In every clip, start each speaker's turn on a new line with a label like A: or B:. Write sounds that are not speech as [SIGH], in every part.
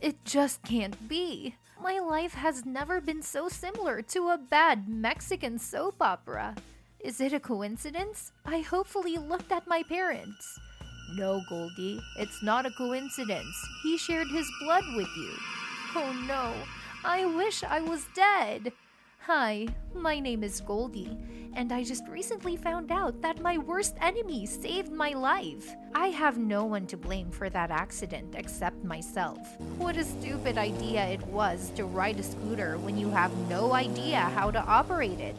A: It just can't be. My life has never been so similar to a bad Mexican soap opera. Is it a coincidence? I hopefully looked at my parents. No, Goldie, it's not a coincidence. He shared his blood with you. Oh no, I wish I was dead. Hi, my name is Goldie, and I just recently found out that my worst enemy saved my life. I have no one to blame for that accident except myself. What a stupid idea it was to ride a scooter when you have no idea how to operate it.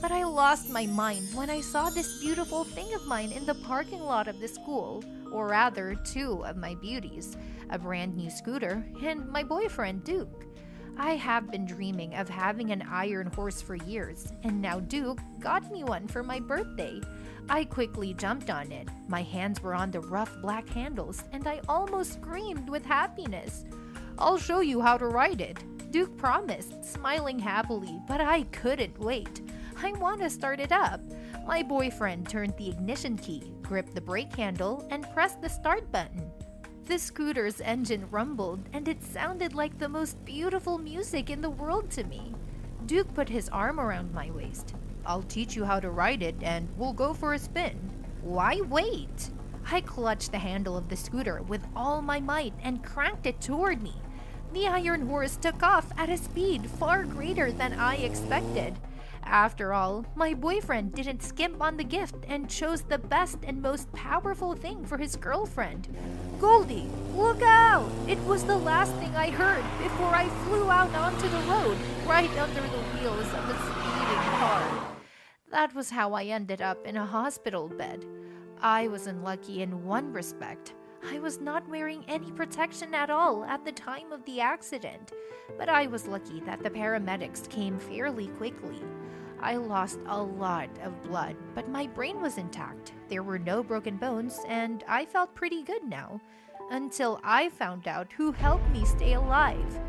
A: But I lost my mind when I saw this beautiful thing of mine in the parking lot of the school, or rather, two of my beauties a brand new scooter and my boyfriend, Duke. I have been dreaming of having an iron horse for years, and now Duke got me one for my birthday. I quickly jumped on it. My hands were on the rough black handles, and I almost screamed with happiness. I'll show you how to ride it, Duke promised, smiling happily, but I couldn't wait. I want to start it up. My boyfriend turned the ignition key, gripped the brake handle, and pressed the start button. The scooter's engine rumbled, and it sounded like the most beautiful music in the world to me. Duke put his arm around my waist. I'll teach you how to ride it, and we'll go for a spin. Why wait? I clutched the handle of the scooter with all my might and cranked it toward me. The iron horse took off at a speed far greater than I expected. After all, my boyfriend didn't skimp on the gift and chose the best and most powerful thing for his girlfriend. Goldie, look out! It was the last thing I heard before I flew out onto the road, right under the wheels of a speeding car. That was how I ended up in a hospital bed. I was unlucky in one respect. I was not wearing any protection at all at the time of the accident, but I was lucky that the paramedics came fairly quickly. I lost a lot of blood, but my brain was intact. There were no broken bones, and I felt pretty good now. Until I found out who helped me stay alive.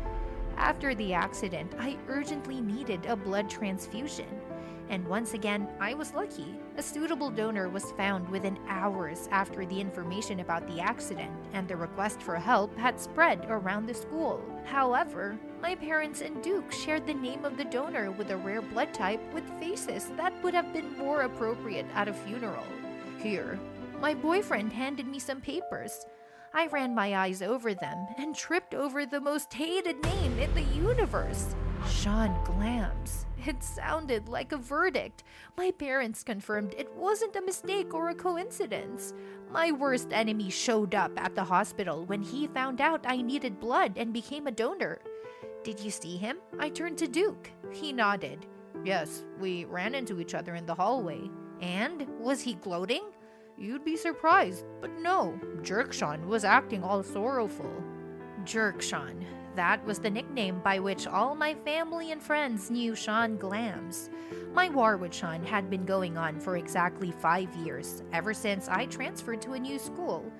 A: After the accident, I urgently needed a blood transfusion. And once again, I was lucky. A suitable donor was found within hours after the information about the accident, and the request for help had spread around the school. However, my parents and Duke shared the name of the donor with a rare blood type with faces that would have been more appropriate at a funeral. Here, my boyfriend handed me some papers. I ran my eyes over them and tripped over the most hated name in the universe Sean Glams. It sounded like a verdict. My parents confirmed it wasn't a mistake or a coincidence. My worst enemy showed up at the hospital when he found out I needed blood and became a donor. Did you see him? I turned to Duke. He nodded. Yes, we ran into each other in the hallway. And was he gloating? You'd be surprised, but no, Jerkshawn was acting all sorrowful. Jerkshawn, that was the nickname by which all my family and friends knew Sean Glams. My war with Sean had been going on for exactly five years, ever since I transferred to a new school.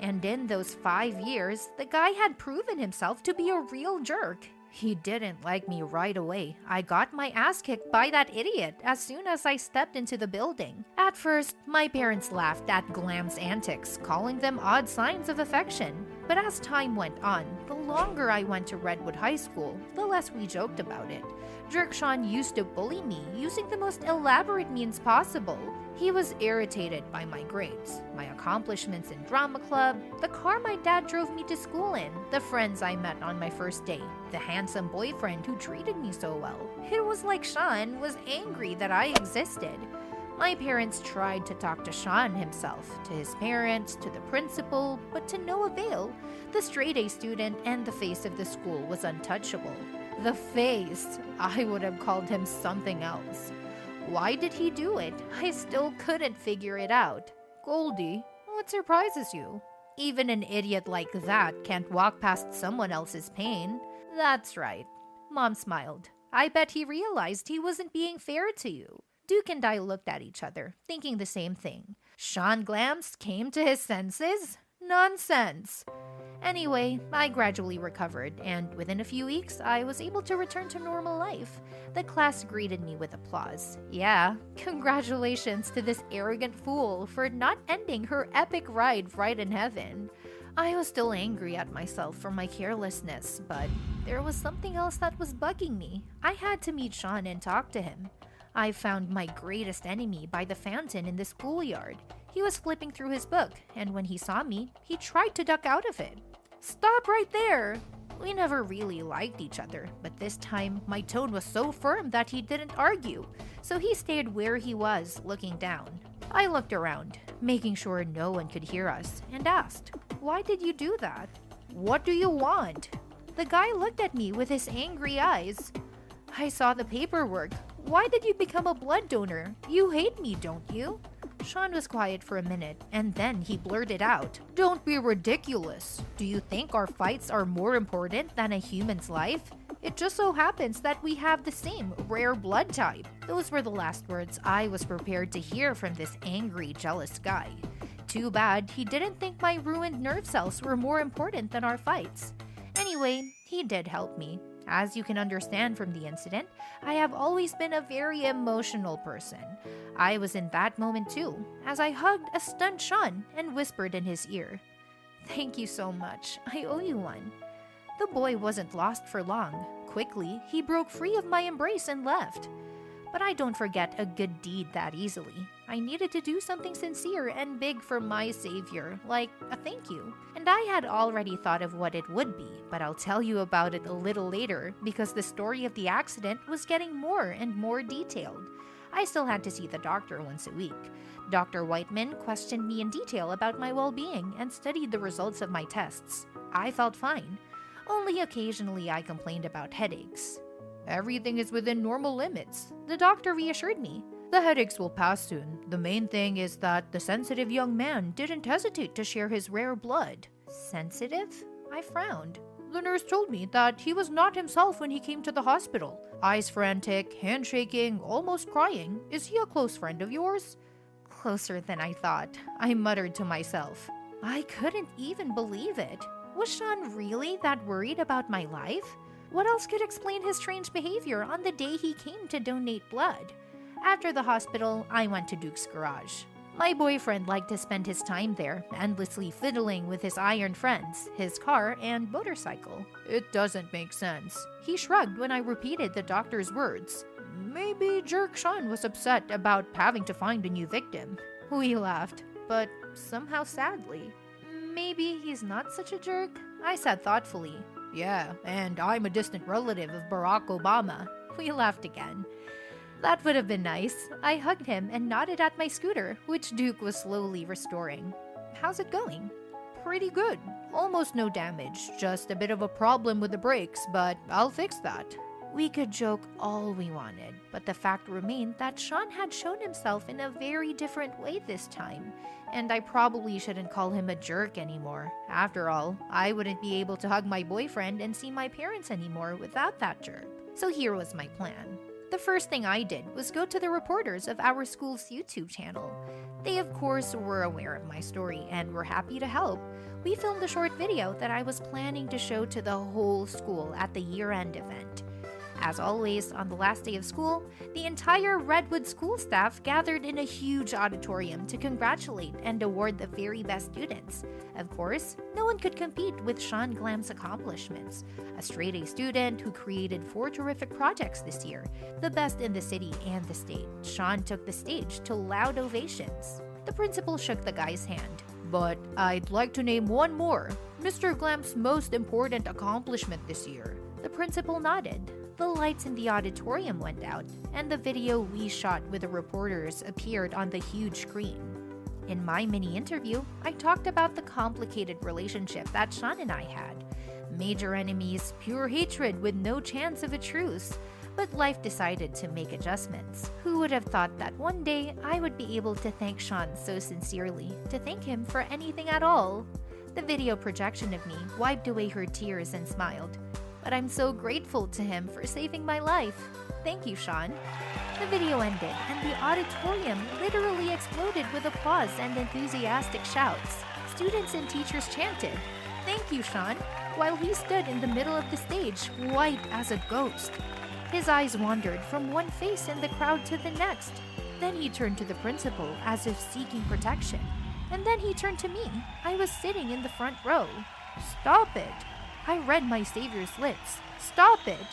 A: And in those five years, the guy had proven himself to be a real jerk. He didn't like me right away. I got my ass kicked by that idiot as soon as I stepped into the building. At first, my parents laughed at Glam's antics, calling them odd signs of affection. But as time went on, the longer I went to Redwood High School, the less we joked about it. Jerkshawn used to bully me using the most elaborate means possible. He was irritated by my grades, my accomplishments in drama club, the car my dad drove me to school in, the friends I met on my first date, the handsome boyfriend who treated me so well. It was like Sean was angry that I existed. My parents tried to talk to Sean himself, to his parents, to the principal, but to no avail. The straight A student and the face of the school was untouchable. The face! I would have called him something else. Why did he do it? I still couldn't figure it out. Goldie, what surprises you? Even an idiot like that can't walk past someone else's pain. That's right. Mom smiled. I bet he realized he wasn't being fair to you. Duke and I looked at each other, thinking the same thing. Sean Glams came to his senses? Nonsense. Anyway, I gradually recovered, and within a few weeks, I was able to return to normal life. The class greeted me with applause. Yeah, [LAUGHS] congratulations to this arrogant fool for not ending her epic ride right in heaven. I was still angry at myself for my carelessness, but there was something else that was bugging me. I had to meet Sean and talk to him. I found my greatest enemy by the fountain in the schoolyard. He was flipping through his book, and when he saw me, he tried to duck out of it. Stop right there! We never really liked each other, but this time my tone was so firm that he didn't argue, so he stayed where he was, looking down. I looked around, making sure no one could hear us, and asked, Why did you do that? What do you want? The guy looked at me with his angry eyes. I saw the paperwork. Why did you become a blood donor? You hate me, don't you? Sean was quiet for a minute, and then he blurted out, Don't be ridiculous. Do you think our fights are more important than a human's life? It just so happens that we have the same rare blood type. Those were the last words I was prepared to hear from this angry, jealous guy. Too bad he didn't think my ruined nerve cells were more important than our fights. Anyway, he did help me. As you can understand from the incident, I have always been a very emotional person. I was in that moment too, as I hugged a stunned Sean and whispered in his ear, Thank you so much. I owe you one. The boy wasn't lost for long. Quickly, he broke free of my embrace and left. But I don't forget a good deed that easily. I needed to do something sincere and big for my savior, like a thank you. And I had already thought of what it would be, but I'll tell you about it a little later because the story of the accident was getting more and more detailed. I still had to see the doctor once a week. Dr. Whiteman questioned me in detail about my well being and studied the results of my tests. I felt fine. Only occasionally I complained about headaches. Everything is within normal limits, the doctor reassured me. The headaches will pass soon. The main thing is that the sensitive young man didn't hesitate to share his rare blood. Sensitive? I frowned. The nurse told me that he was not himself when he came to the hospital. Eyes frantic, hand shaking, almost crying. Is he a close friend of yours? Closer than I thought, I muttered to myself. I couldn't even believe it. Was Sean really that worried about my life? What else could explain his strange behavior on the day he came to donate blood? After the hospital, I went to Duke's garage. My boyfriend liked to spend his time there, endlessly fiddling with his iron friends, his car, and motorcycle. It doesn't make sense. He shrugged when I repeated the doctor's words. Maybe Jerk Sean was upset about having to find a new victim. We laughed, but somehow sadly. Maybe he's not such a jerk? I said thoughtfully. Yeah, and I'm a distant relative of Barack Obama. We laughed again. That would have been nice. I hugged him and nodded at my scooter, which Duke was slowly restoring. How's it going? Pretty good. Almost no damage, just a bit of a problem with the brakes, but I'll fix that. We could joke all we wanted, but the fact remained that Sean had shown himself in a very different way this time, and I probably shouldn't call him a jerk anymore. After all, I wouldn't be able to hug my boyfriend and see my parents anymore without that jerk. So here was my plan. The first thing I did was go to the reporters of our school's YouTube channel. They, of course, were aware of my story and were happy to help. We filmed a short video that I was planning to show to the whole school at the year end event. As always, on the last day of school, the entire Redwood school staff gathered in a huge auditorium to congratulate and award the very best students. Of course, no one could compete with Sean Glam's accomplishments. A straight A student who created four terrific projects this year, the best in the city and the state. Sean took the stage to loud ovations. The principal shook the guy's hand. But I'd like to name one more Mr. Glam's most important accomplishment this year. The principal nodded the lights in the auditorium went out, and the video we shot with the reporters appeared on the huge screen. In my mini interview, I talked about the complicated relationship that Sean and I had. Major enemies, pure hatred with no chance of a truce. But life decided to make adjustments. Who would have thought that one day I would be able to thank Sean so sincerely, to thank him for anything at all?
B: The video projection of me wiped away her tears and smiled. But I'm so grateful to him for saving my life. Thank you, Sean. The video ended, and the auditorium literally exploded with applause and enthusiastic shouts. Students and teachers chanted, Thank you, Sean, while he stood in the middle of the stage, white as a ghost. His eyes wandered from one face in the crowd to the next. Then he turned to the principal as if seeking protection. And then he turned to me. I was sitting in the front row. Stop it. I read my savior's lips. Stop it.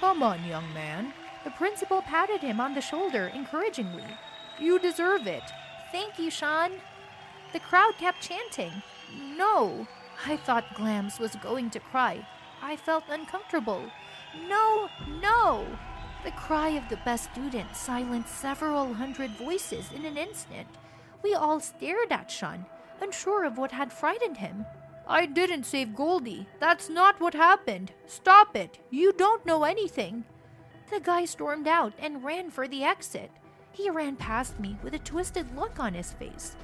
B: Come on, young man. The principal patted him on the shoulder encouragingly. You deserve it. Thank you, Sean. The crowd kept chanting. No. I thought Glams was going to cry. I felt uncomfortable. No, no. The cry of the best student silenced several hundred voices in an instant. We all stared at Sean, unsure of what had frightened him. I didn't save Goldie. That's not what happened. Stop it. You don't know anything. The guy stormed out and ran for the exit. He ran past me with a twisted look on his face.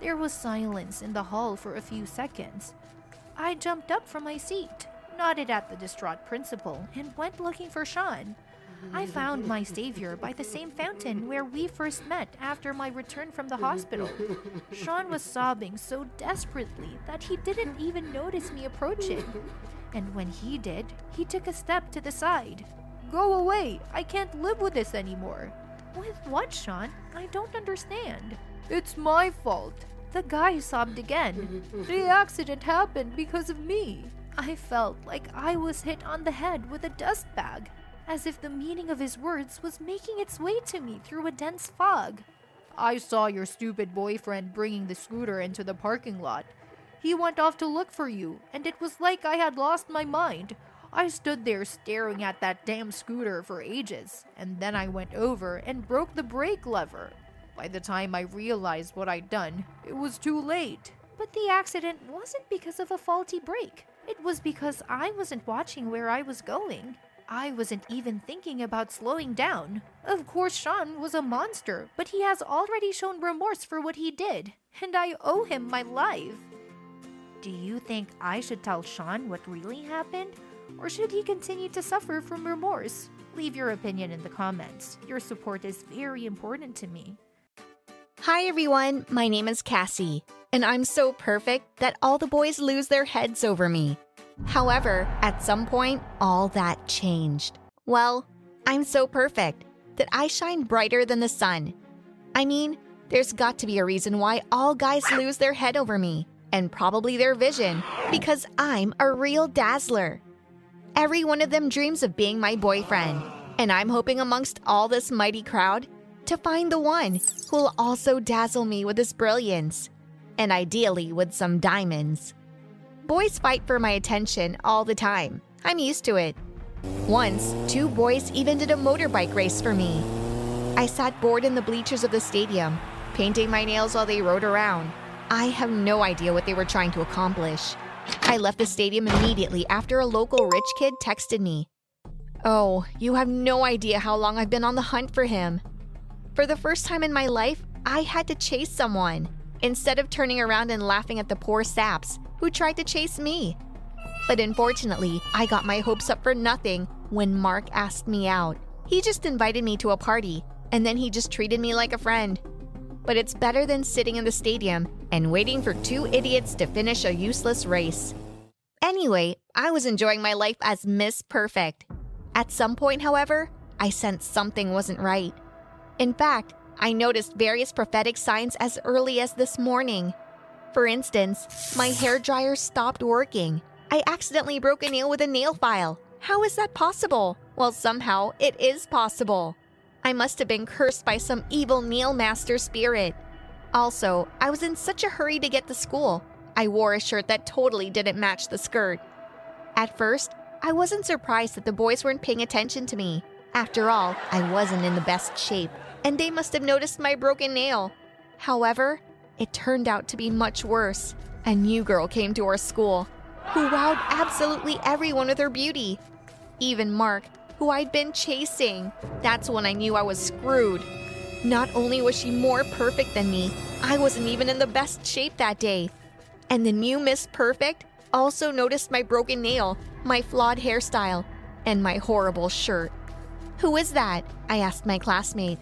B: There was silence in the hall for a few seconds. I jumped up from my seat, nodded at the distraught principal, and went looking for Sean. I found my savior by the same fountain where we first met after my return from the hospital. Sean was sobbing so desperately that he didn't even notice me approaching. And when he did, he took a step to the side. Go away! I can't live with this anymore. With what, Sean? I don't understand. It's my fault. The guy sobbed again. The accident happened because of me. I felt like I was hit on the head with a dust bag as if the meaning of his words was making its way to me through a dense fog. I saw your stupid boyfriend bringing the scooter into the parking lot. He went off to look for you, and it was like I had lost my mind. I stood there staring at that damn scooter for ages, and then I went over and broke the brake lever. By the time I realized what I'd done, it was too late. But the accident wasn't because of a faulty brake. It was because I wasn't watching where I was going. I wasn't even thinking about slowing down. Of course, Sean was a monster, but he has already shown remorse for what he did, and I owe him my life. Do you think I should tell Sean what really happened? Or should he continue to suffer from remorse? Leave your opinion in the comments. Your support is very important to me.
C: Hi everyone, my name is Cassie, and I'm so perfect that all the boys lose their heads over me. However, at some point, all that changed. Well, I'm so perfect that I shine brighter than the sun. I mean, there's got to be a reason why all guys lose their head over me, and probably their vision, because I'm a real dazzler. Every one of them dreams of being my boyfriend, and I'm hoping amongst all this mighty crowd to find the one who'll also dazzle me with his brilliance, and ideally with some diamonds. Boys fight for my attention all the time. I'm used to it. Once, two boys even did a motorbike race for me. I sat bored in the bleachers of the stadium, painting my nails while they rode around. I have no idea what they were trying to accomplish. I left the stadium immediately after a local rich kid texted me. Oh, you have no idea how long I've been on the hunt for him. For the first time in my life, I had to chase someone, instead of turning around and laughing at the poor saps who tried to chase me. But unfortunately, I got my hopes up for nothing when Mark asked me out. He just invited me to a party, and then he just treated me like a friend. But it's better than sitting in the stadium and waiting for two idiots to finish a useless race. Anyway, I was enjoying my life as Miss Perfect. At some point, however, I sensed something wasn't right. In fact, I noticed various prophetic signs as early as this morning. For instance, my hair dryer stopped working. I accidentally broke a nail with a nail file. How is that possible? Well, somehow it is possible. I must have been cursed by some evil nail master spirit. Also, I was in such a hurry to get to school. I wore a shirt that totally didn't match the skirt. At first, I wasn't surprised that the boys weren't paying attention to me. After all, I wasn't in the best shape, and they must have noticed my broken nail. However, it turned out to be much worse. A new girl came to our school who wowed absolutely everyone with her beauty. Even Mark, who I'd been chasing. That's when I knew I was screwed. Not only was she more perfect than me, I wasn't even in the best shape that day. And the new Miss Perfect also noticed my broken nail, my flawed hairstyle, and my horrible shirt. Who is that? I asked my classmate.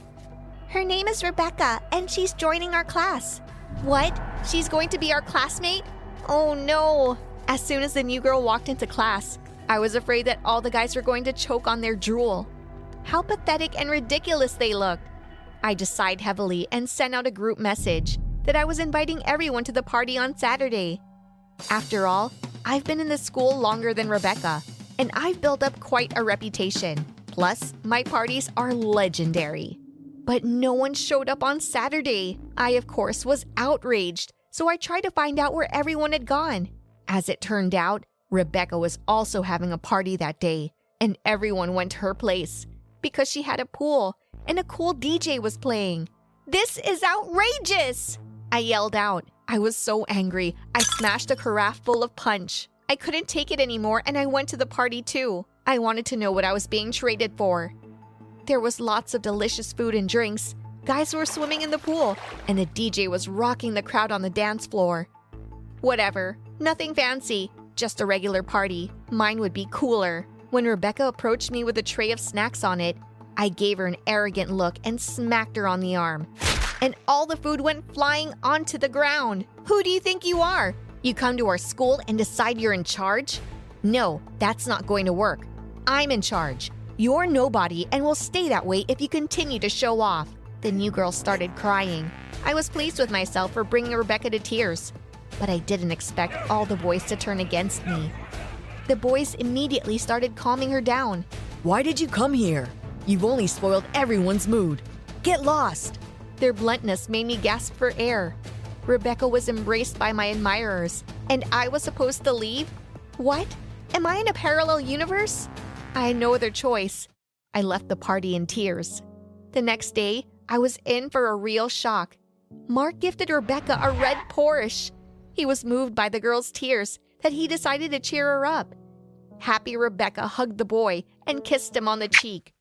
C: Her name is Rebecca, and she's joining our class. What? She's going to be our classmate? Oh no! As soon as the new girl walked into class, I was afraid that all the guys were going to choke on their drool. How pathetic and ridiculous they looked. I just sighed heavily and sent out a group message that I was inviting everyone to the party on Saturday. After all, I've been in the school longer than Rebecca, and I've built up quite a reputation. Plus, my parties are legendary. But no one showed up on Saturday. I, of course, was outraged, so I tried to find out where everyone had gone. As it turned out, Rebecca was also having a party that day, and everyone went to her place because she had a pool and a cool DJ was playing. This is outrageous! I yelled out. I was so angry, I smashed a carafe full of punch. I couldn't take it anymore and I went to the party too. I wanted to know what I was being traded for. There was lots of delicious food and drinks. Guys were swimming in the pool, and the DJ was rocking the crowd on the dance floor. Whatever, nothing fancy, just a regular party. Mine would be cooler. When Rebecca approached me with a tray of snacks on it, I gave her an arrogant look and smacked her on the arm. And all the food went flying onto the ground. Who do you think you are? You come to our school and decide you're in charge? No, that's not going to work. I'm in charge. You're nobody and will stay that way if you continue to show off. The new girl started crying. I was pleased with myself for bringing Rebecca to tears, but I didn't expect all the boys to turn against me. The boys immediately started calming her down.
D: Why did you come here? You've only spoiled everyone's mood. Get lost!
C: Their bluntness made me gasp for air. Rebecca was embraced by my admirers, and I was supposed to leave? What? Am I in a parallel universe? I had no other choice. I left the party in tears. The next day, I was in for a real shock. Mark gifted Rebecca a red Porsche. He was moved by the girl's tears that he decided to cheer her up. Happy Rebecca hugged the boy and kissed him on the cheek,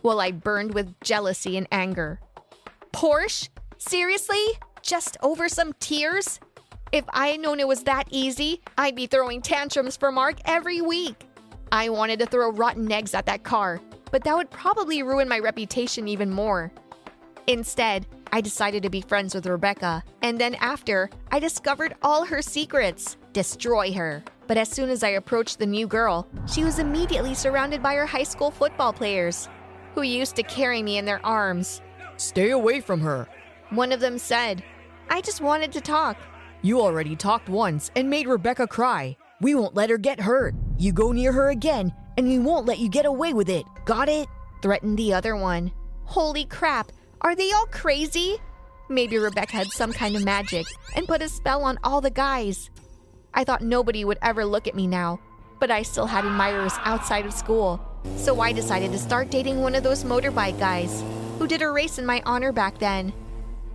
C: while I burned with jealousy and anger. Porsche? Seriously? Just over some tears? If I had known it was that easy, I'd be throwing tantrums for Mark every week. I wanted to throw rotten eggs at that car, but that would probably ruin my reputation even more. Instead, I decided to be friends with Rebecca, and then after, I discovered all her secrets. Destroy her. But as soon as I approached the new girl, she was immediately surrounded by her high school football players, who used to carry me in their arms.
D: Stay away from her.
C: One of them said, I just wanted to talk.
D: You already talked once and made Rebecca cry. We won't let her get hurt. You go near her again, and we won't let you get away with it. Got it?
C: Threatened the other one. Holy crap, are they all crazy? Maybe Rebecca had some kind of magic and put a spell on all the guys. I thought nobody would ever look at me now, but I still had admirers outside of school. So I decided to start dating one of those motorbike guys who did a race in my honor back then.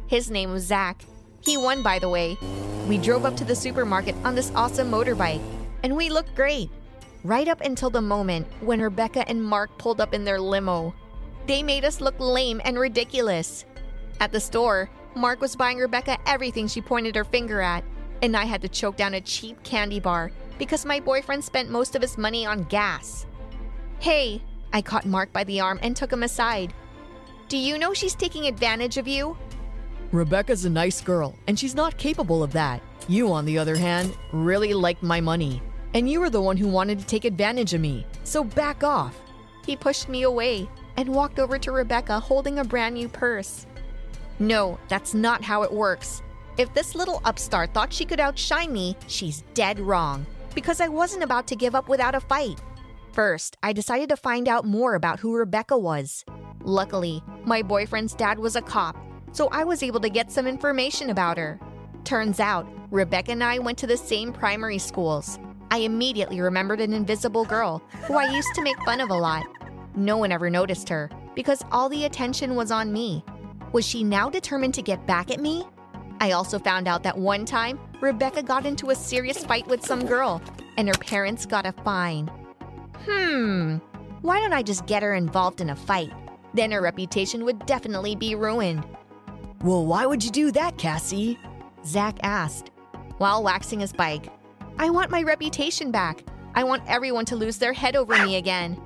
C: His name was Zach. He won, by the way. We drove up to the supermarket on this awesome motorbike, and we looked great. Right up until the moment when Rebecca and Mark pulled up in their limo. They made us look lame and ridiculous. At the store, Mark was buying Rebecca everything she pointed her finger at, and I had to choke down a cheap candy bar because my boyfriend spent most of his money on gas. Hey, I caught Mark by the arm and took him aside. Do you know she's taking advantage of you?
D: Rebecca's a nice girl, and she's not capable of that. You, on the other hand, really liked my money. And you were the one who wanted to take advantage of me, so back off.
C: He pushed me away and walked over to Rebecca holding a brand new purse. No, that's not how it works. If this little upstart thought she could outshine me, she's dead wrong. Because I wasn't about to give up without a fight. First, I decided to find out more about who Rebecca was. Luckily, my boyfriend's dad was a cop, so I was able to get some information about her. Turns out, Rebecca and I went to the same primary schools. I immediately remembered an invisible girl who I used to make fun of a lot. No one ever noticed her because all the attention was on me. Was she now determined to get back at me? I also found out that one time, Rebecca got into a serious fight with some girl, and her parents got a fine. Hmm, why don't I just get her involved in a fight? Then her reputation would definitely be ruined.
D: Well, why would you do that, Cassie?
C: Zach asked. while waxing his bike. I want my reputation back. I want everyone to lose their head over me again.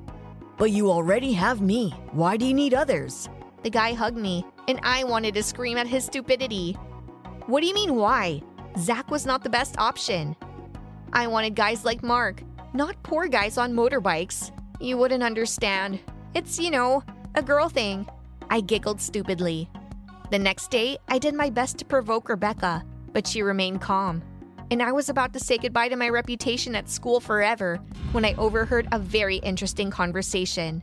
D: But you already have me. Why do you need others?
C: The guy hugged me, and I wanted to scream at his stupidity. What do you mean, why? Zach was not the best option. I wanted guys like Mark, not poor guys on motorbikes. You wouldn't understand. It's, you know, a girl thing. I giggled stupidly. The next day, I did my best to provoke Rebecca, but she remained calm. And I was about to say goodbye to my reputation at school forever when I overheard a very interesting conversation.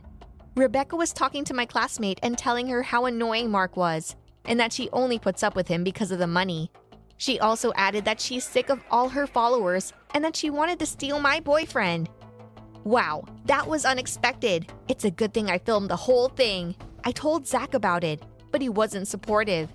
C: Rebecca was talking to my classmate and telling her how annoying Mark was, and that she only puts up with him because of the money. She also added that she's sick of all her followers and that she wanted to steal my boyfriend. Wow, that was unexpected. It's a good thing I filmed the whole thing. I told Zach about it, but he wasn't supportive.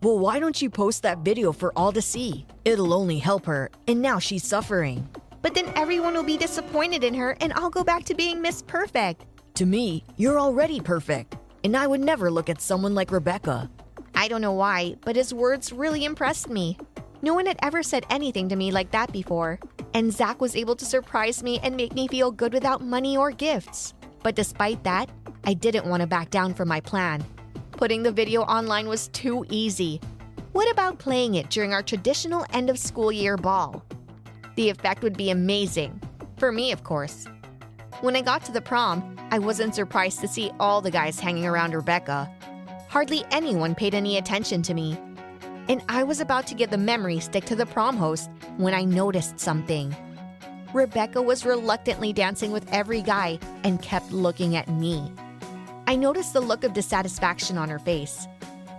D: Well, why don't you post that video for all to see? It'll only help her, and now she's suffering.
C: But then everyone will be disappointed in her and I'll go back to being Miss Perfect.
D: To me, you're already perfect, and I would never look at someone like Rebecca.
C: I don't know why, but his words really impressed me. No one had ever said anything to me like that before, and Zach was able to surprise me and make me feel good without money or gifts. But despite that, I didn't want to back down from my plan. Putting the video online was too easy. What about playing it during our traditional end of school year ball? The effect would be amazing. For me, of course. When I got to the prom, I wasn't surprised to see all the guys hanging around Rebecca. Hardly anyone paid any attention to me. And I was about to give the memory stick to the prom host when I noticed something. Rebecca was reluctantly dancing with every guy and kept looking at me. I noticed the look of dissatisfaction on her face.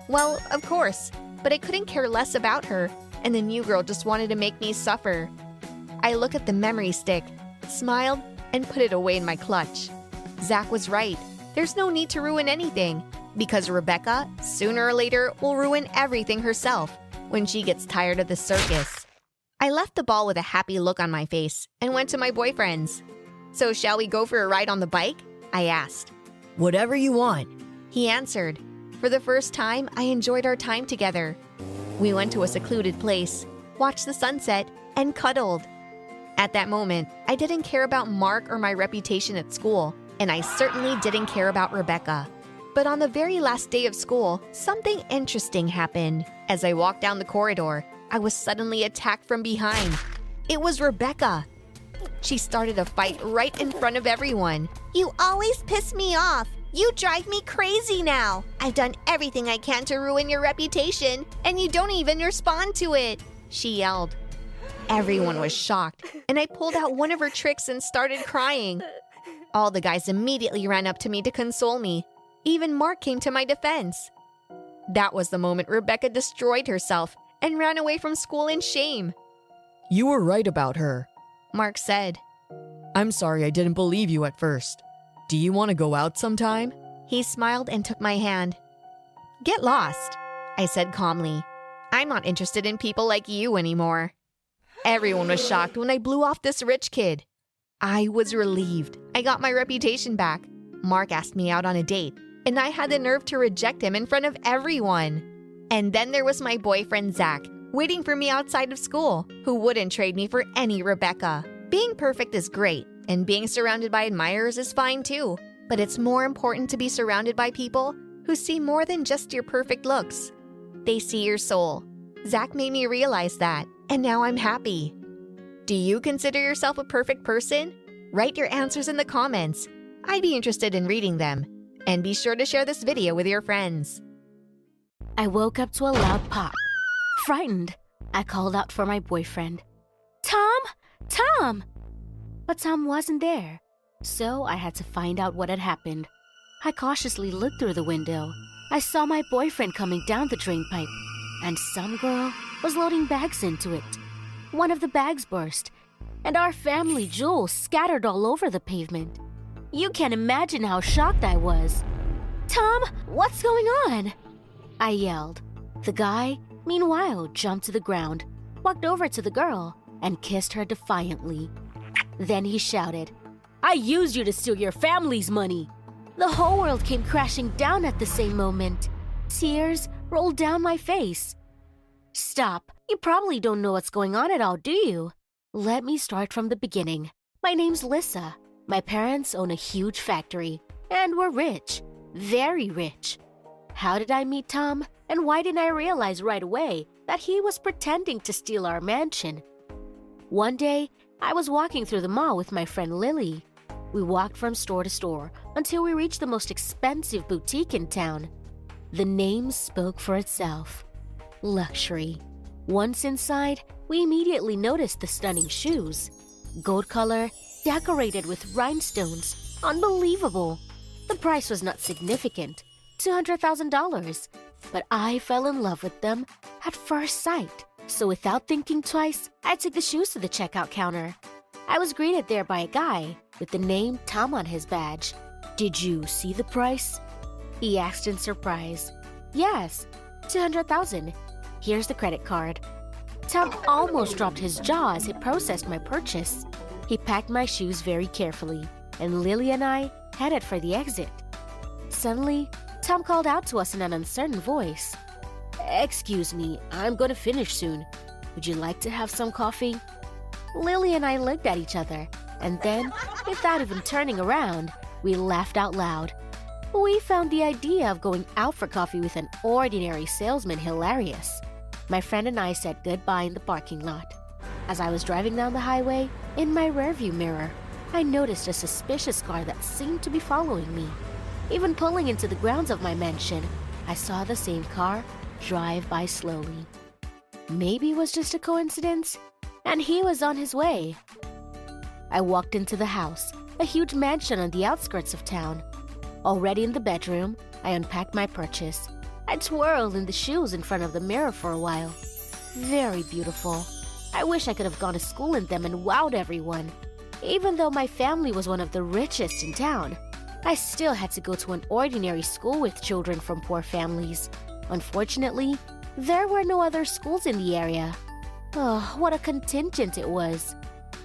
C: Well, of course, but I couldn't care less about her, and the new girl just wanted to make me suffer. I looked at the memory stick, smiled, and put it away in my clutch. Zach was right. There's no need to ruin anything, because Rebecca, sooner or later, will ruin everything herself when she gets tired of the circus. I left the ball with a happy look on my face and went to my boyfriend's. So, shall we go for a ride on the bike? I asked.
D: Whatever you want.
C: He answered. For the first time, I enjoyed our time together. We went to a secluded place, watched the sunset, and cuddled. At that moment, I didn't care about Mark or my reputation at school, and I certainly didn't care about Rebecca. But on the very last day of school, something interesting happened. As I walked down the corridor, I was suddenly attacked from behind. It was Rebecca. She started a fight right in front of everyone. You always piss me off. You drive me crazy now. I've done everything I can to ruin your reputation, and you don't even respond to it, she yelled. Everyone was shocked, and I pulled out one of her tricks and started crying. All the guys immediately ran up to me to console me. Even Mark came to my defense. That was the moment Rebecca destroyed herself and ran away from school in shame.
D: You were right about her.
C: Mark said.
D: I'm sorry I didn't believe you at first. Do you want to go out sometime?
C: He smiled and took my hand. Get lost, I said calmly. I'm not interested in people like you anymore. Everyone was shocked when I blew off this rich kid. I was relieved. I got my reputation back. Mark asked me out on a date, and I had the nerve to reject him in front of everyone. And then there was my boyfriend, Zach, waiting for me outside of school, who wouldn't trade me for any Rebecca. Being perfect is great, and being surrounded by admirers is fine too. But it's more important to be surrounded by people who see more than just your perfect looks. They see your soul. Zach made me realize that, and now I'm happy. Do you consider yourself a perfect person? Write your answers in the comments. I'd be interested in reading them. And be sure to share this video with your friends.
E: I woke up to a loud pop. Frightened, I called out for my boyfriend. Tom! Tom! But Tom wasn't there, so I had to find out what had happened. I cautiously looked through the window. I saw my boyfriend coming down the drain pipe, and some girl was loading bags into it. One of the bags burst, and our family jewels scattered all over the pavement. You can't imagine how shocked I was. Tom, what's going on? I yelled. The guy, meanwhile, jumped to the ground, walked over to the girl, and kissed her defiantly. Then he shouted, I used you to steal your family's money. The whole world came crashing down at the same moment. Tears rolled down my face. Stop. You probably don't know what's going on at all, do you? Let me start from the beginning. My name's Lissa. My parents own a huge factory, and we're rich. Very rich. How did I meet Tom? And why didn't I realize right away that he was pretending to steal our mansion? One day, I was walking through the mall with my friend Lily. We walked from store to store until we reached the most expensive boutique in town. The name spoke for itself luxury. Once inside, we immediately noticed the stunning shoes. Gold color, decorated with rhinestones. Unbelievable. The price was not significant $200,000. But I fell in love with them at first sight. So without thinking twice, I took the shoes to the checkout counter. I was greeted there by a guy with the name Tom on his badge. Did you see the price? He asked in surprise. Yes, 200,000. Here's the credit card. Tom almost dropped his jaw as he processed my purchase. He packed my shoes very carefully, and Lily and I headed for the exit. Suddenly, Tom called out to us in an uncertain voice. Excuse me, I'm gonna finish soon. Would you like to have some coffee? Lily and I looked at each other, and then, without even turning around, we laughed out loud. We found the idea of going out for coffee with an ordinary salesman hilarious. My friend and I said goodbye in the parking lot. As I was driving down the highway, in my rearview mirror, I noticed a suspicious car that seemed to be following me. Even pulling into the grounds of my mansion, I saw the same car drive by slowly. Maybe it was just a coincidence, and he was on his way. I walked into the house, a huge mansion on the outskirts of town. Already in the bedroom, I unpacked my purchase. I twirled in the shoes in front of the mirror for a while. Very beautiful. I wish I could have gone to school in them and wowed everyone. Even though my family was one of the richest in town, I still had to go to an ordinary school with children from poor families. Unfortunately, there were no other schools in the area. Oh, what a contingent it was.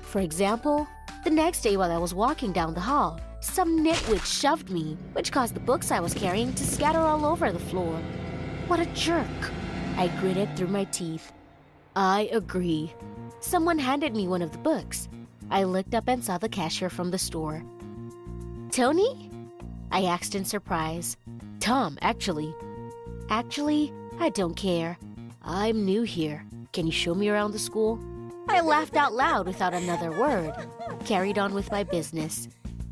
E: For example, the next day while I was walking down the hall, some nitwit shoved me, which caused the books I was carrying to scatter all over the floor. What a jerk! I gritted through my teeth. I agree. Someone handed me one of the books. I looked up and saw the cashier from the store. Tony? I asked in surprise. Tom, actually. Actually, I don't care. I'm new here. Can you show me around the school? I laughed out loud without another word, carried on with my business.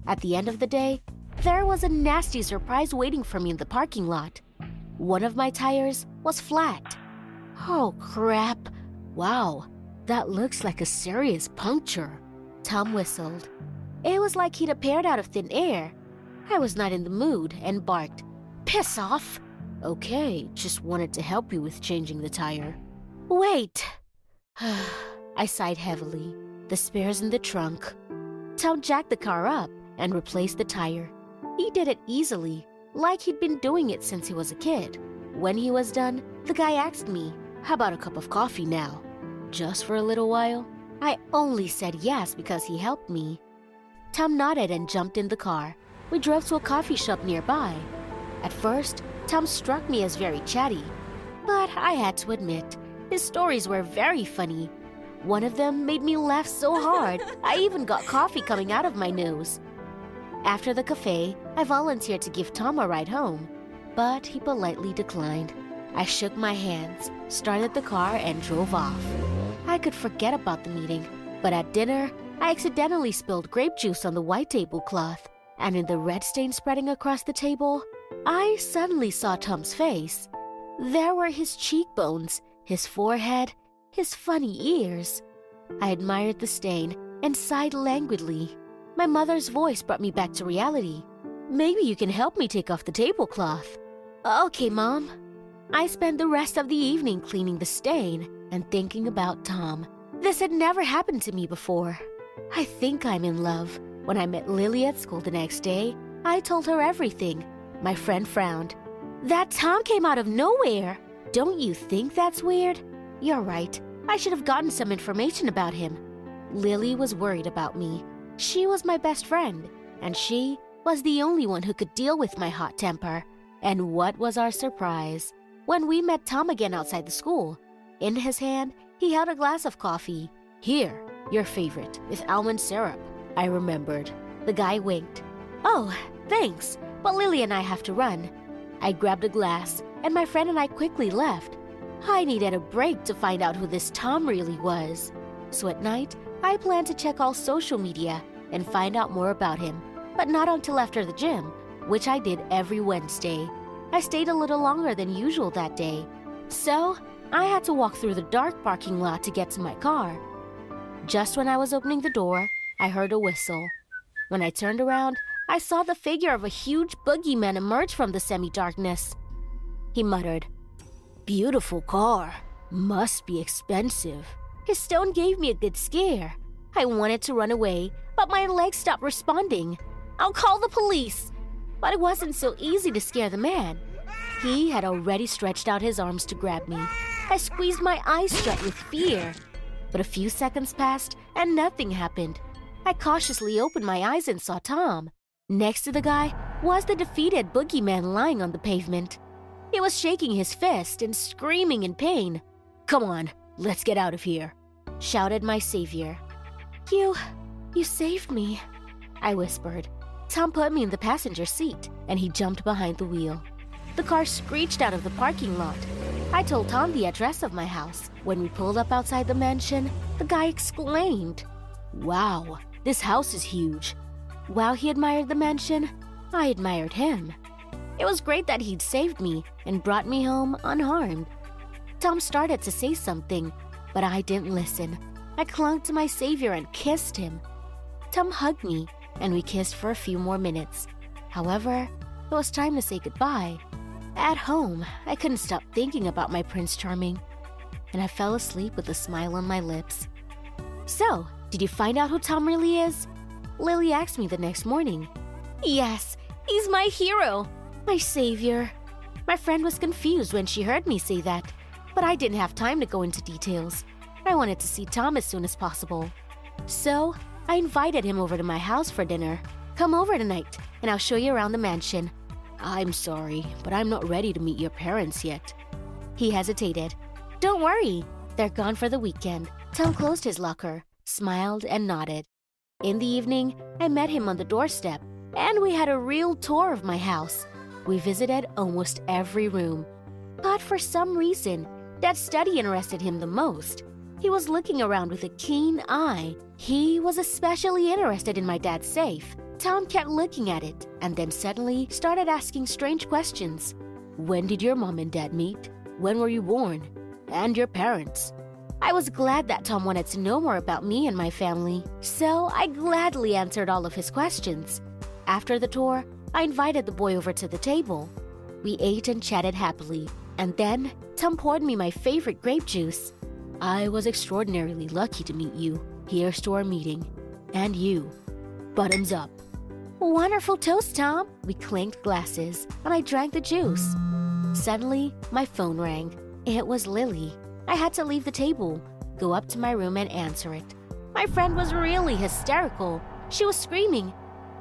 E: At the end of the day, there was a nasty surprise waiting for me in the parking lot. One of my tires was flat. Oh, crap. Wow, that looks like a serious puncture. Tom whistled. It was like he'd appeared out of thin air. I was not in the mood and barked, Piss off! Okay, just wanted to help you with changing the tire. Wait! [SIGHS] I sighed heavily. The spare's in the trunk. Tom jacked the car up and replaced the tire. He did it easily, like he'd been doing it since he was a kid. When he was done, the guy asked me, How about a cup of coffee now? Just for a little while? I only said yes because he helped me. Tom nodded and jumped in the car. We drove to a coffee shop nearby. At first, Tom struck me as very chatty, but I had to admit, his stories were very funny. One of them made me laugh so hard, [LAUGHS] I even got coffee coming out of my nose. After the cafe, I volunteered to give Tom a ride home, but he politely declined. I shook my hands, started the car, and drove off. I could forget about the meeting, but at dinner, I accidentally spilled grape juice on the white tablecloth, and in the red stain spreading across the table, I suddenly saw Tom's face. There were his cheekbones, his forehead, his funny ears. I admired the stain and sighed languidly. My mother's voice brought me back to reality. Maybe you can help me take off the tablecloth. Okay, Mom. I spent the rest of the evening cleaning the stain and thinking about Tom. This had never happened to me before. I think I'm in love. When I met Lily at school the next day, I told her everything. My friend frowned. That Tom came out of nowhere. Don't you think that's weird? You're right. I should have gotten some information about him. Lily was worried about me. She was my best friend, and she was the only one who could deal with my hot temper. And what was our surprise? When we met Tom again outside the school, In his hand, he held a glass of coffee. Here, your favorite, with almond syrup. I remembered. The guy winked. Oh, thanks, but Lily and I have to run. I grabbed a glass, and my friend and I quickly left. I needed a break to find out who this Tom really was. So at night, I planned to check all social media and find out more about him, but not until after the gym, which I did every Wednesday. I stayed a little longer than usual that day. So, I had to walk through the dark parking lot to get to my car. Just when I was opening the door, I heard a whistle. When I turned around, I saw the figure of a huge boogeyman emerge from the semi darkness. He muttered, Beautiful car. Must be expensive. His stone gave me a good scare. I wanted to run away, but my legs stopped responding. I'll call the police. But it wasn't so easy to scare the man. He had already stretched out his arms to grab me. I squeezed my eyes shut with fear. But a few seconds passed and nothing happened. I cautiously opened my eyes and saw Tom. Next to the guy was the defeated boogeyman lying on the pavement. He was shaking his fist and screaming in pain. Come on, let's get out of here, shouted my savior. You. you saved me, I whispered. Tom put me in the passenger seat and he jumped behind the wheel. The car screeched out of the parking lot. I told Tom the address of my house. When we pulled up outside the mansion, the guy exclaimed, Wow, this house is huge. While he admired the mansion, I admired him. It was great that he'd saved me and brought me home unharmed. Tom started to say something, but I didn't listen. I clung to my savior and kissed him. Tom hugged me, and we kissed for a few more minutes. However, it was time to say goodbye. At home, I couldn't stop thinking about my Prince Charming, and I fell asleep with a smile on my lips. So, did you find out who Tom really is? Lily asked me the next morning. Yes, he's my hero, my savior. My friend was confused when she heard me say that, but I didn't have time to go into details. I wanted to see Tom as soon as possible. So, I invited him over to my house for dinner. Come over tonight, and I'll show you around the mansion. I'm sorry, but I'm not ready to meet your parents yet. He hesitated. Don't worry, they're gone for the weekend. Tom closed his locker, smiled, and nodded. In the evening, I met him on the doorstep, and we had a real tour of my house. We visited almost every room. But for some reason, that study interested him the most. He was looking around with a keen eye. He was especially interested in my dad's safe. Tom kept looking at it and then suddenly started asking strange questions. When did your mom and dad meet? When were you born? And your parents? I was glad that Tom wanted to know more about me and my family, so I gladly answered all of his questions. After the tour, I invited the boy over to the table. We ate and chatted happily, and then Tom poured me my favorite grape juice. I was extraordinarily lucky to meet you. here to our meeting. And you. Bottoms up. Wonderful toast, Tom. We clinked glasses, and I drank the juice. Suddenly, my phone rang. It was Lily. I had to leave the table, go up to my room, and answer it. My friend was really hysterical. She was screaming,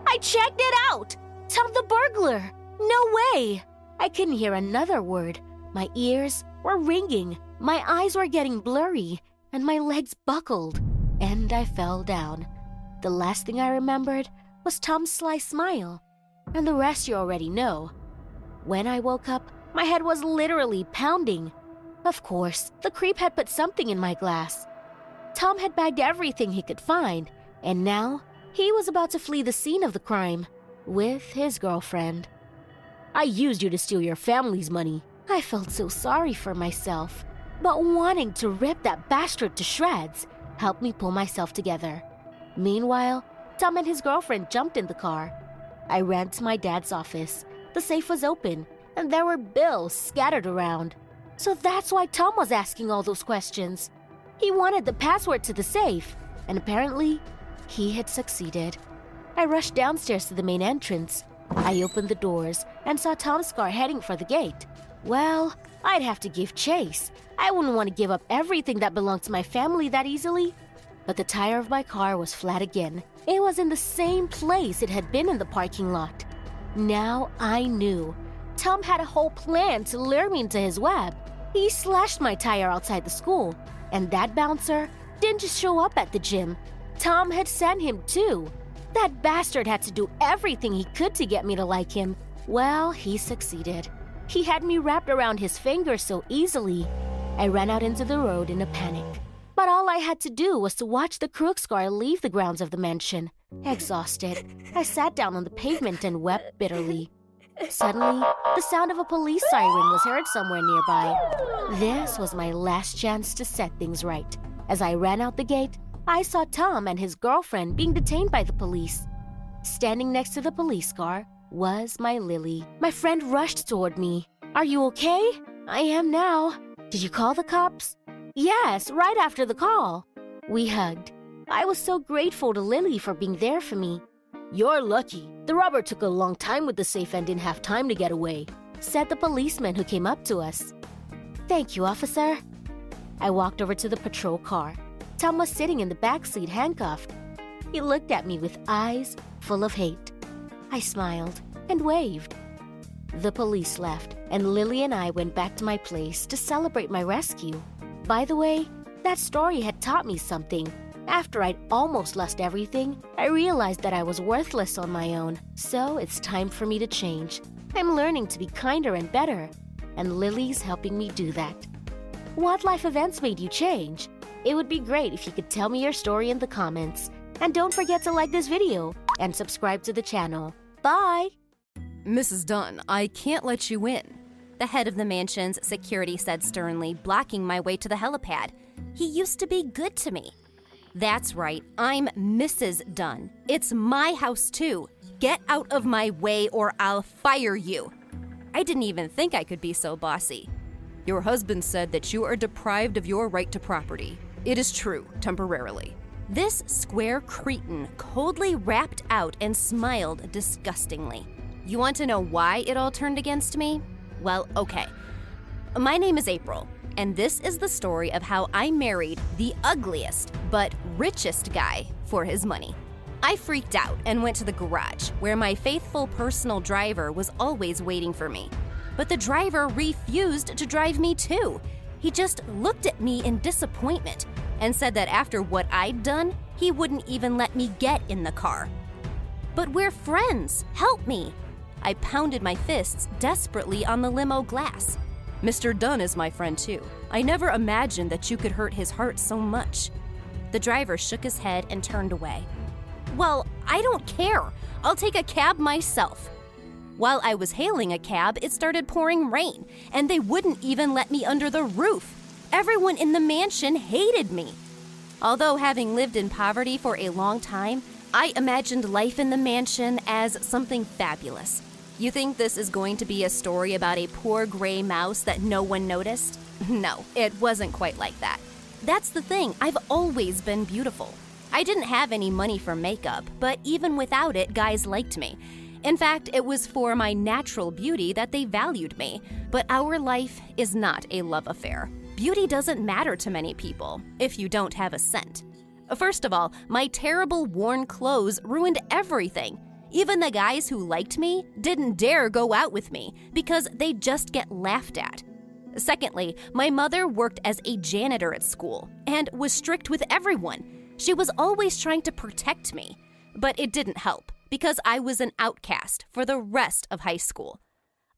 E: I checked it out! Tom the burglar! No way! I couldn't hear another word. My ears were ringing, my eyes were getting blurry, and my legs buckled, and I fell down. The last thing I remembered was Tom's sly smile, and the rest you already know. When I woke up, my head was literally pounding. Of course, the creep had put something in my glass. Tom had bagged everything he could find, and now he was about to flee the scene of the crime with his girlfriend. I used you to steal your family's money. I felt so sorry for myself, but wanting to rip that bastard to shreds helped me pull myself together. Meanwhile, Tom and his girlfriend jumped in the car. I ran to my dad's office. The safe was open, and there were bills scattered around. So that's why Tom was asking all those questions. He wanted the password to the safe, and apparently, he had succeeded. I rushed downstairs to the main entrance. I opened the doors and saw Tom's car heading for the gate. Well, I'd have to give chase. I wouldn't want to give up everything that belonged to my family that easily. But the tire of my car was flat again. It was in the same place it had been in the parking lot. Now I knew. Tom had a whole plan to lure me into his web. He slashed my tire outside the school, and that bouncer didn't just show up at the gym. Tom had sent him too. That bastard had to do everything he could to get me to like him. Well, he succeeded. He had me wrapped around his finger so easily. I ran out into the road in a panic. But all I had to do was to watch the crooks car leave the grounds of the mansion. Exhausted, I sat down on the pavement and wept bitterly. Suddenly, the sound of a police siren was heard somewhere nearby. This was my last chance to set things right. As I ran out the gate, I saw Tom and his girlfriend being detained by the police. Standing next to the police car was my Lily. My friend rushed toward me. Are you okay? I am now. Did you call the cops? Yes, right after the call. We hugged. I was so grateful to Lily for being there for me. You're lucky. The robber took a long time with the safe and didn't have time to get away, said the policeman who came up to us. Thank you, officer. I walked over to the patrol car. Tom was sitting in the back seat handcuffed. He looked at me with eyes full of hate. I smiled and waved. The police left, and Lily and I went back to my place to celebrate my rescue. By the way, that story had taught me something. After I'd almost lost everything, I realized that I was worthless on my own. So it's time for me to change. I'm learning to be kinder and better, and Lily's helping me do that. What life events made you change? It would be great if you could tell me your story in the comments. And don't forget to like this video and subscribe to the channel. Bye!
F: Mrs. Dunn, I can't let you in.
A: The head of the mansion's security said sternly, blocking my way to the helipad. He used to be good to me. That's right, I'm Mrs. Dunn. It's my house, too. Get out of my way or I'll fire you. I didn't even think I could be so bossy.
F: Your husband said that you are deprived of your right to property. It is true, temporarily.
A: This square cretin coldly rapped out and smiled disgustingly. You want to know why it all turned against me? Well, okay. My name is April, and this is the story of how I married the ugliest but richest guy for his money. I freaked out and went to the garage, where my faithful personal driver was always waiting for me. But the driver refused to drive me too. He just looked at me in disappointment and said that after what I'd done, he wouldn't even let me get in the car. But we're friends. Help me. I pounded my fists desperately on the limo glass.
F: Mr. Dunn is my friend too. I never imagined that you could hurt his heart so much.
A: The driver shook his head and turned away. Well, I don't care. I'll take a cab myself. While I was hailing a cab, it started pouring rain, and they wouldn't even let me under the roof. Everyone in the mansion hated me. Although having lived in poverty for a long time, I imagined life in the mansion as something fabulous. You think this is going to be a story about a poor gray mouse that no one noticed? [LAUGHS] No, it wasn't quite like that. That's the thing, I've always been beautiful. I didn't have any money for makeup, but even without it, guys liked me. In fact, it was for my natural beauty that they valued me. But our life is not a love affair. Beauty doesn't matter to many people if you don't have a cent. First of all, my terrible worn clothes ruined everything. Even the guys who liked me didn't dare go out with me because they'd just get laughed at. Secondly, my mother worked as a janitor at school and was strict with everyone. She was always trying to protect me, but it didn't help because I was an outcast for the rest of high school.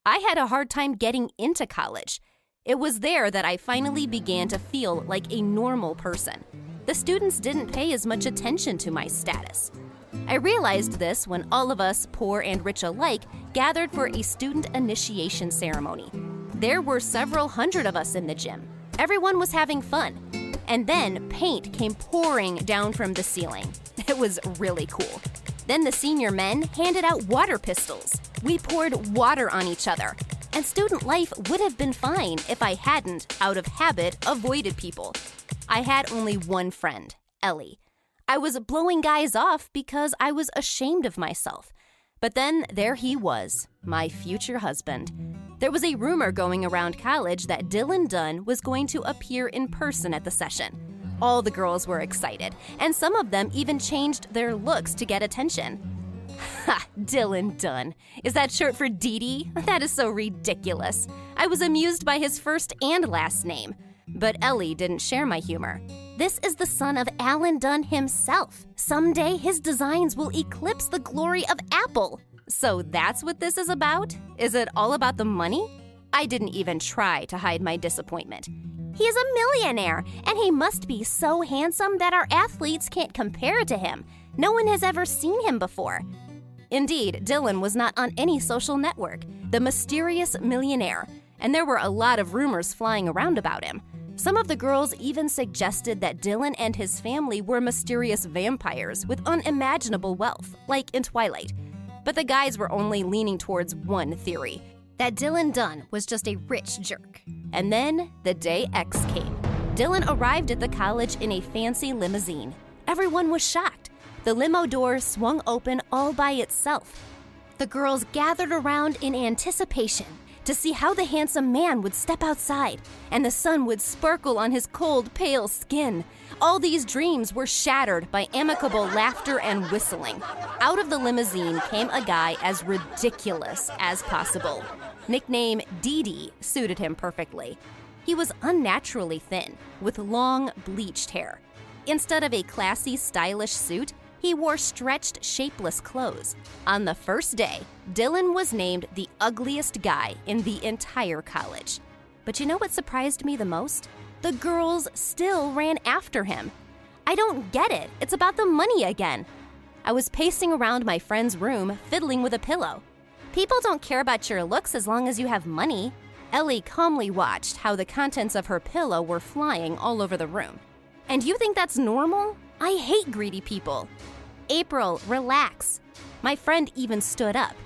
A: I had a hard time getting into college. It was there that I finally began to feel like a normal person. The students didn't pay as much attention to my status. I realized this when all of us, poor and rich alike, gathered for a student initiation ceremony. There were several hundred of us in the gym. Everyone was having fun. And then paint came pouring down from the ceiling. [LAUGHS] It was really cool. Then the senior men handed out water pistols. We poured water on each other. And student life would have been fine if I hadn't, out of habit, avoided people. I had only one friend, Ellie. I was blowing guys off because I was ashamed of myself. But then there he was, my future husband. There was a rumor going around college that Dylan Dunn was going to appear in person at the session. All the girls were excited, and some of them even changed their looks to get attention. Ha, Dylan Dunn. Is that short for Dee Dee? That is so ridiculous. I was amused by his first and last name. But Ellie didn't share my humor. This is the son of Alan Dunn himself. Someday his designs will eclipse the glory of Apple. So that's what this is about? Is it all about the money? I didn't even try to hide my disappointment. He is a millionaire, and he must be so handsome that our athletes can't compare to him. No one has ever seen him before. Indeed, Dylan was not on any social network, the mysterious millionaire, and there were a lot of rumors flying around about him. Some of the girls even suggested that Dylan and his family were mysterious vampires with unimaginable wealth, like in Twilight. But the guys were only leaning towards one theory that Dylan Dunn was just a rich jerk. And then the day X came. Dylan arrived at the college in a fancy limousine. Everyone was shocked. The limo door swung open all by itself. The girls gathered around in anticipation to see how the handsome man would step outside and the sun would sparkle on his cold, pale skin. All these dreams were shattered by amicable laughter and whistling. Out of the limousine came a guy as ridiculous as possible. Nickname Dee Dee suited him perfectly. He was unnaturally thin, with long, bleached hair. Instead of a classy, stylish suit, he wore stretched, shapeless clothes. On the first day, Dylan was named the ugliest guy in the entire college. But you know what surprised me the most? The girls still ran after him. I don't get it. It's about the money again. I was pacing around my friend's room, fiddling with a pillow. People don't care about your looks as long as you have money. Ellie calmly watched how the contents of her pillow were flying all over the room. And you think that's normal? I hate greedy people. April, relax. My friend even stood up.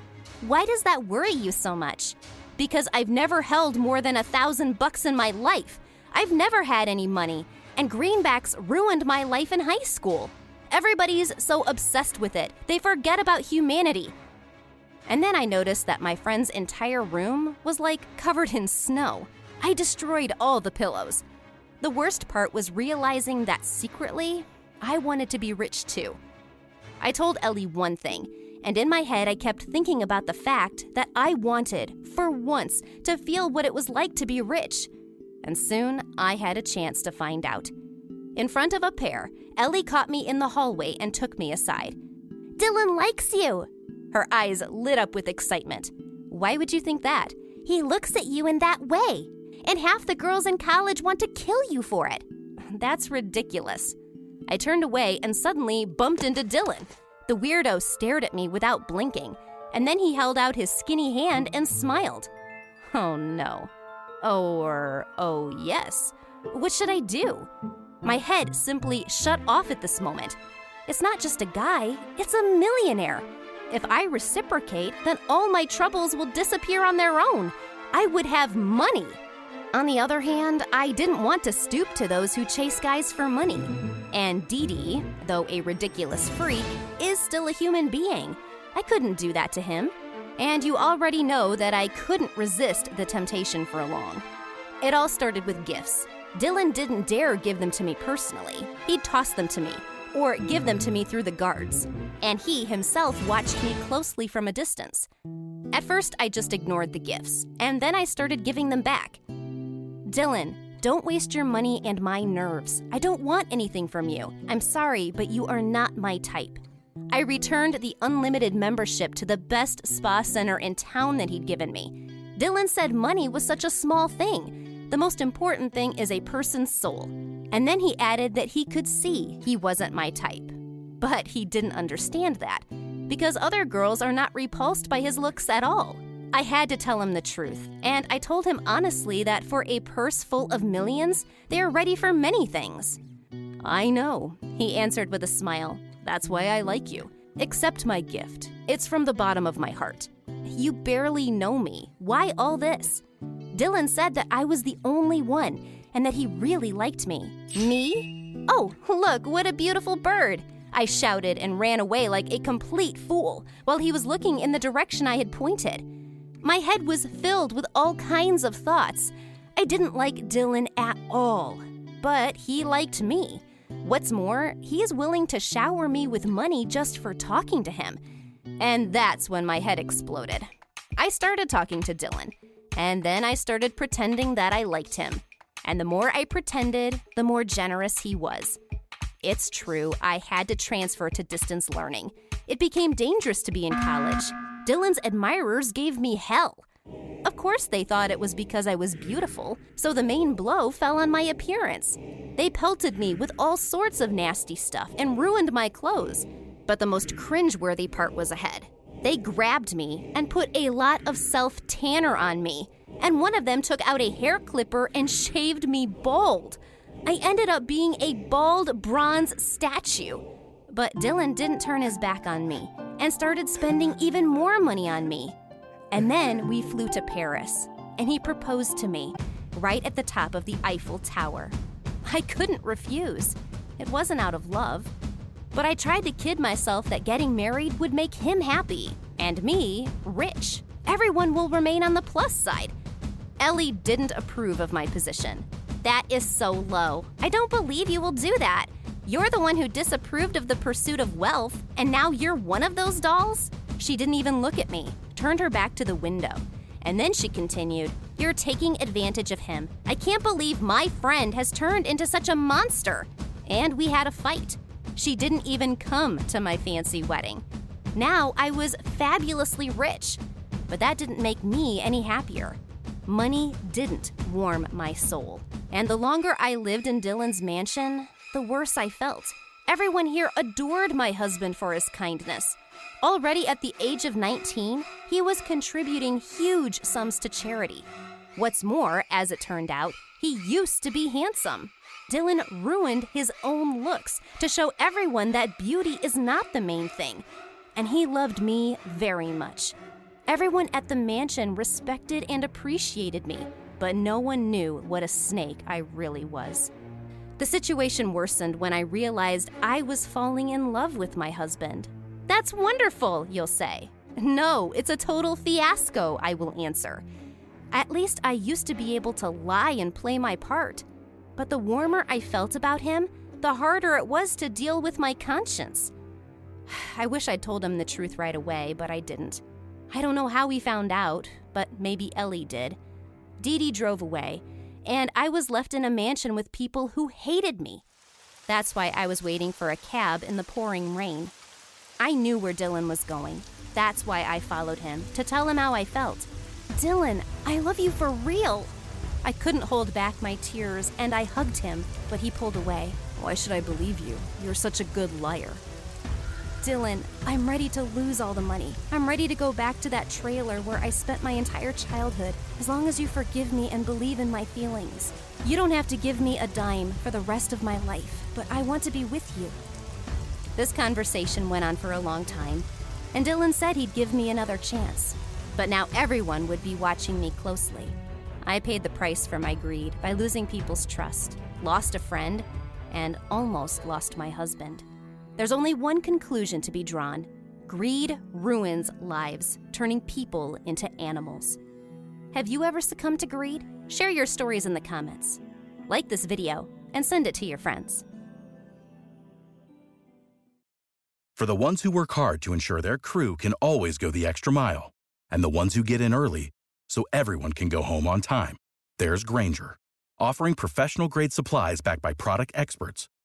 A: Why does that worry you so much? Because I've never held more than a thousand bucks in my life. I've never had any money, and greenbacks ruined my life in high school. Everybody's so obsessed with it, they forget about humanity. And then I noticed that my friend's entire room was like covered in snow. I destroyed all the pillows. The worst part was realizing that secretly, I wanted to be rich too. I told Ellie one thing, and in my head I kept thinking about the fact that I wanted, for once, to feel what it was like to be rich. And soon I had a chance to find out. In front of a pair, Ellie caught me in the hallway and took me aside. Dylan likes you! Her eyes lit up with excitement. Why would you think that? He looks at you in that way, and half the girls in college want to kill you for it. [LAUGHS] That's ridiculous. I turned away and suddenly bumped into Dylan. The weirdo stared at me without blinking, and then he held out his skinny hand and smiled. Oh no. Or, oh yes. What should I do? My head simply shut off at this moment. It's not just a guy, it's a millionaire. If I reciprocate, then all my troubles will disappear on their own. I would have money. On the other hand, I didn't want to stoop to those who chase guys for money. And Dee Dee, though a ridiculous freak, is still a human being. I couldn't do that to him. And you already know that I couldn't resist the temptation for long. It all started with gifts. Dylan didn't dare give them to me personally. He'd toss them to me, or give them to me through the guards. And he himself watched me closely from a distance. At first, I just ignored the gifts, and then I started giving them back. Dylan, don't waste your money and my nerves. I don't want anything from you. I'm sorry, but you are not my type. I returned the unlimited membership to the best spa center in town that he'd given me. Dylan said money was such a small thing. The most important thing is a person's soul. And then he added that he could see he wasn't my type. But he didn't understand that, because other girls are not repulsed by his looks at all. I had to tell him the truth, and I told him honestly that for a purse full of millions, they are ready for many things. I know, he answered with a smile. That's why I like you. Accept my gift. It's from the bottom of my heart. You barely know me. Why all this? Dylan said that I was the only one and that he really liked me. Me? Oh, look, what a beautiful bird! I shouted and ran away like a complete fool while he was looking in the direction I had pointed. My head was filled with all kinds of thoughts. I didn't like Dylan at all, but he liked me. What's more, he is willing to shower me with money just for talking to him. And that's when my head exploded. I started talking to Dylan, and then I started pretending that I liked him. And the more I pretended, the more generous he was. It's true, I had to transfer to distance learning. It became dangerous to be in college. Dylan's admirers gave me hell. Of course, they thought it was because I was beautiful, so the main blow fell on my appearance. They pelted me with all sorts of nasty stuff and ruined my clothes. But the most cringeworthy part was ahead. They grabbed me and put a lot of self tanner on me, and one of them took out a hair clipper and shaved me bald. I ended up being a bald bronze statue. But Dylan didn't turn his back on me and started spending even more money on me. And then we flew to Paris, and he proposed to me right at the top of the Eiffel Tower. I couldn't refuse. It wasn't out of love. But I tried to kid myself that getting married would make him happy, and me rich. Everyone will remain on the plus side. Ellie didn't approve of my position. That is so low. I don't believe you will do that. You're the one who disapproved of the pursuit of wealth, and now you're one of those dolls? She didn't even look at me, turned her back to the window. And then she continued, You're taking advantage of him. I can't believe my friend has turned into such a monster. And we had a fight. She didn't even come to my fancy wedding. Now I was fabulously rich, but that didn't make me any happier. Money didn't warm my soul. And the longer I lived in Dylan's mansion, the worse I felt. Everyone here adored my husband for his kindness. Already at the age of 19, he was contributing huge sums to charity. What's more, as it turned out, he used to be handsome. Dylan ruined his own looks to show everyone that beauty is not the main thing. And he loved me very much. Everyone at the mansion respected and appreciated me, but no one knew what a snake I really was. The situation worsened when I realized I was falling in love with my husband. That's wonderful, you'll say. No, it's a total fiasco, I will answer. At least I used to be able to lie and play my part. But the warmer I felt about him, the harder it was to deal with my conscience. [SIGHS] I wish I'd told him the truth right away, but I didn't. I don't know how he found out, but maybe Ellie did. Dee Dee drove away, and I was left in a mansion with people who hated me. That's why I was waiting for a cab in the pouring rain. I knew where Dylan was going. That's why I followed him, to tell him how I felt. Dylan, I love you for real. I couldn't hold back my tears, and I hugged him, but he pulled away. Why should I believe you? You're such a good liar. Dylan, I'm ready to lose all the money. I'm ready to go back to that trailer where I spent my entire childhood, as long as you forgive me and believe in my feelings. You don't have to give me a dime for the rest of my life, but I want to be with you. This conversation went on for a long time, and Dylan said he'd give me another chance. But now everyone would be watching me closely. I paid the price for my greed by losing people's trust, lost a friend, and almost lost my husband. There's only one conclusion to be drawn greed ruins lives, turning people into animals. Have you ever succumbed to greed? Share your stories in the comments. Like this video and send it to your friends.
G: For the ones who work hard to ensure their crew can always go the extra mile, and the ones who get in early so everyone can go home on time, there's Grainger, offering professional grade supplies backed by product experts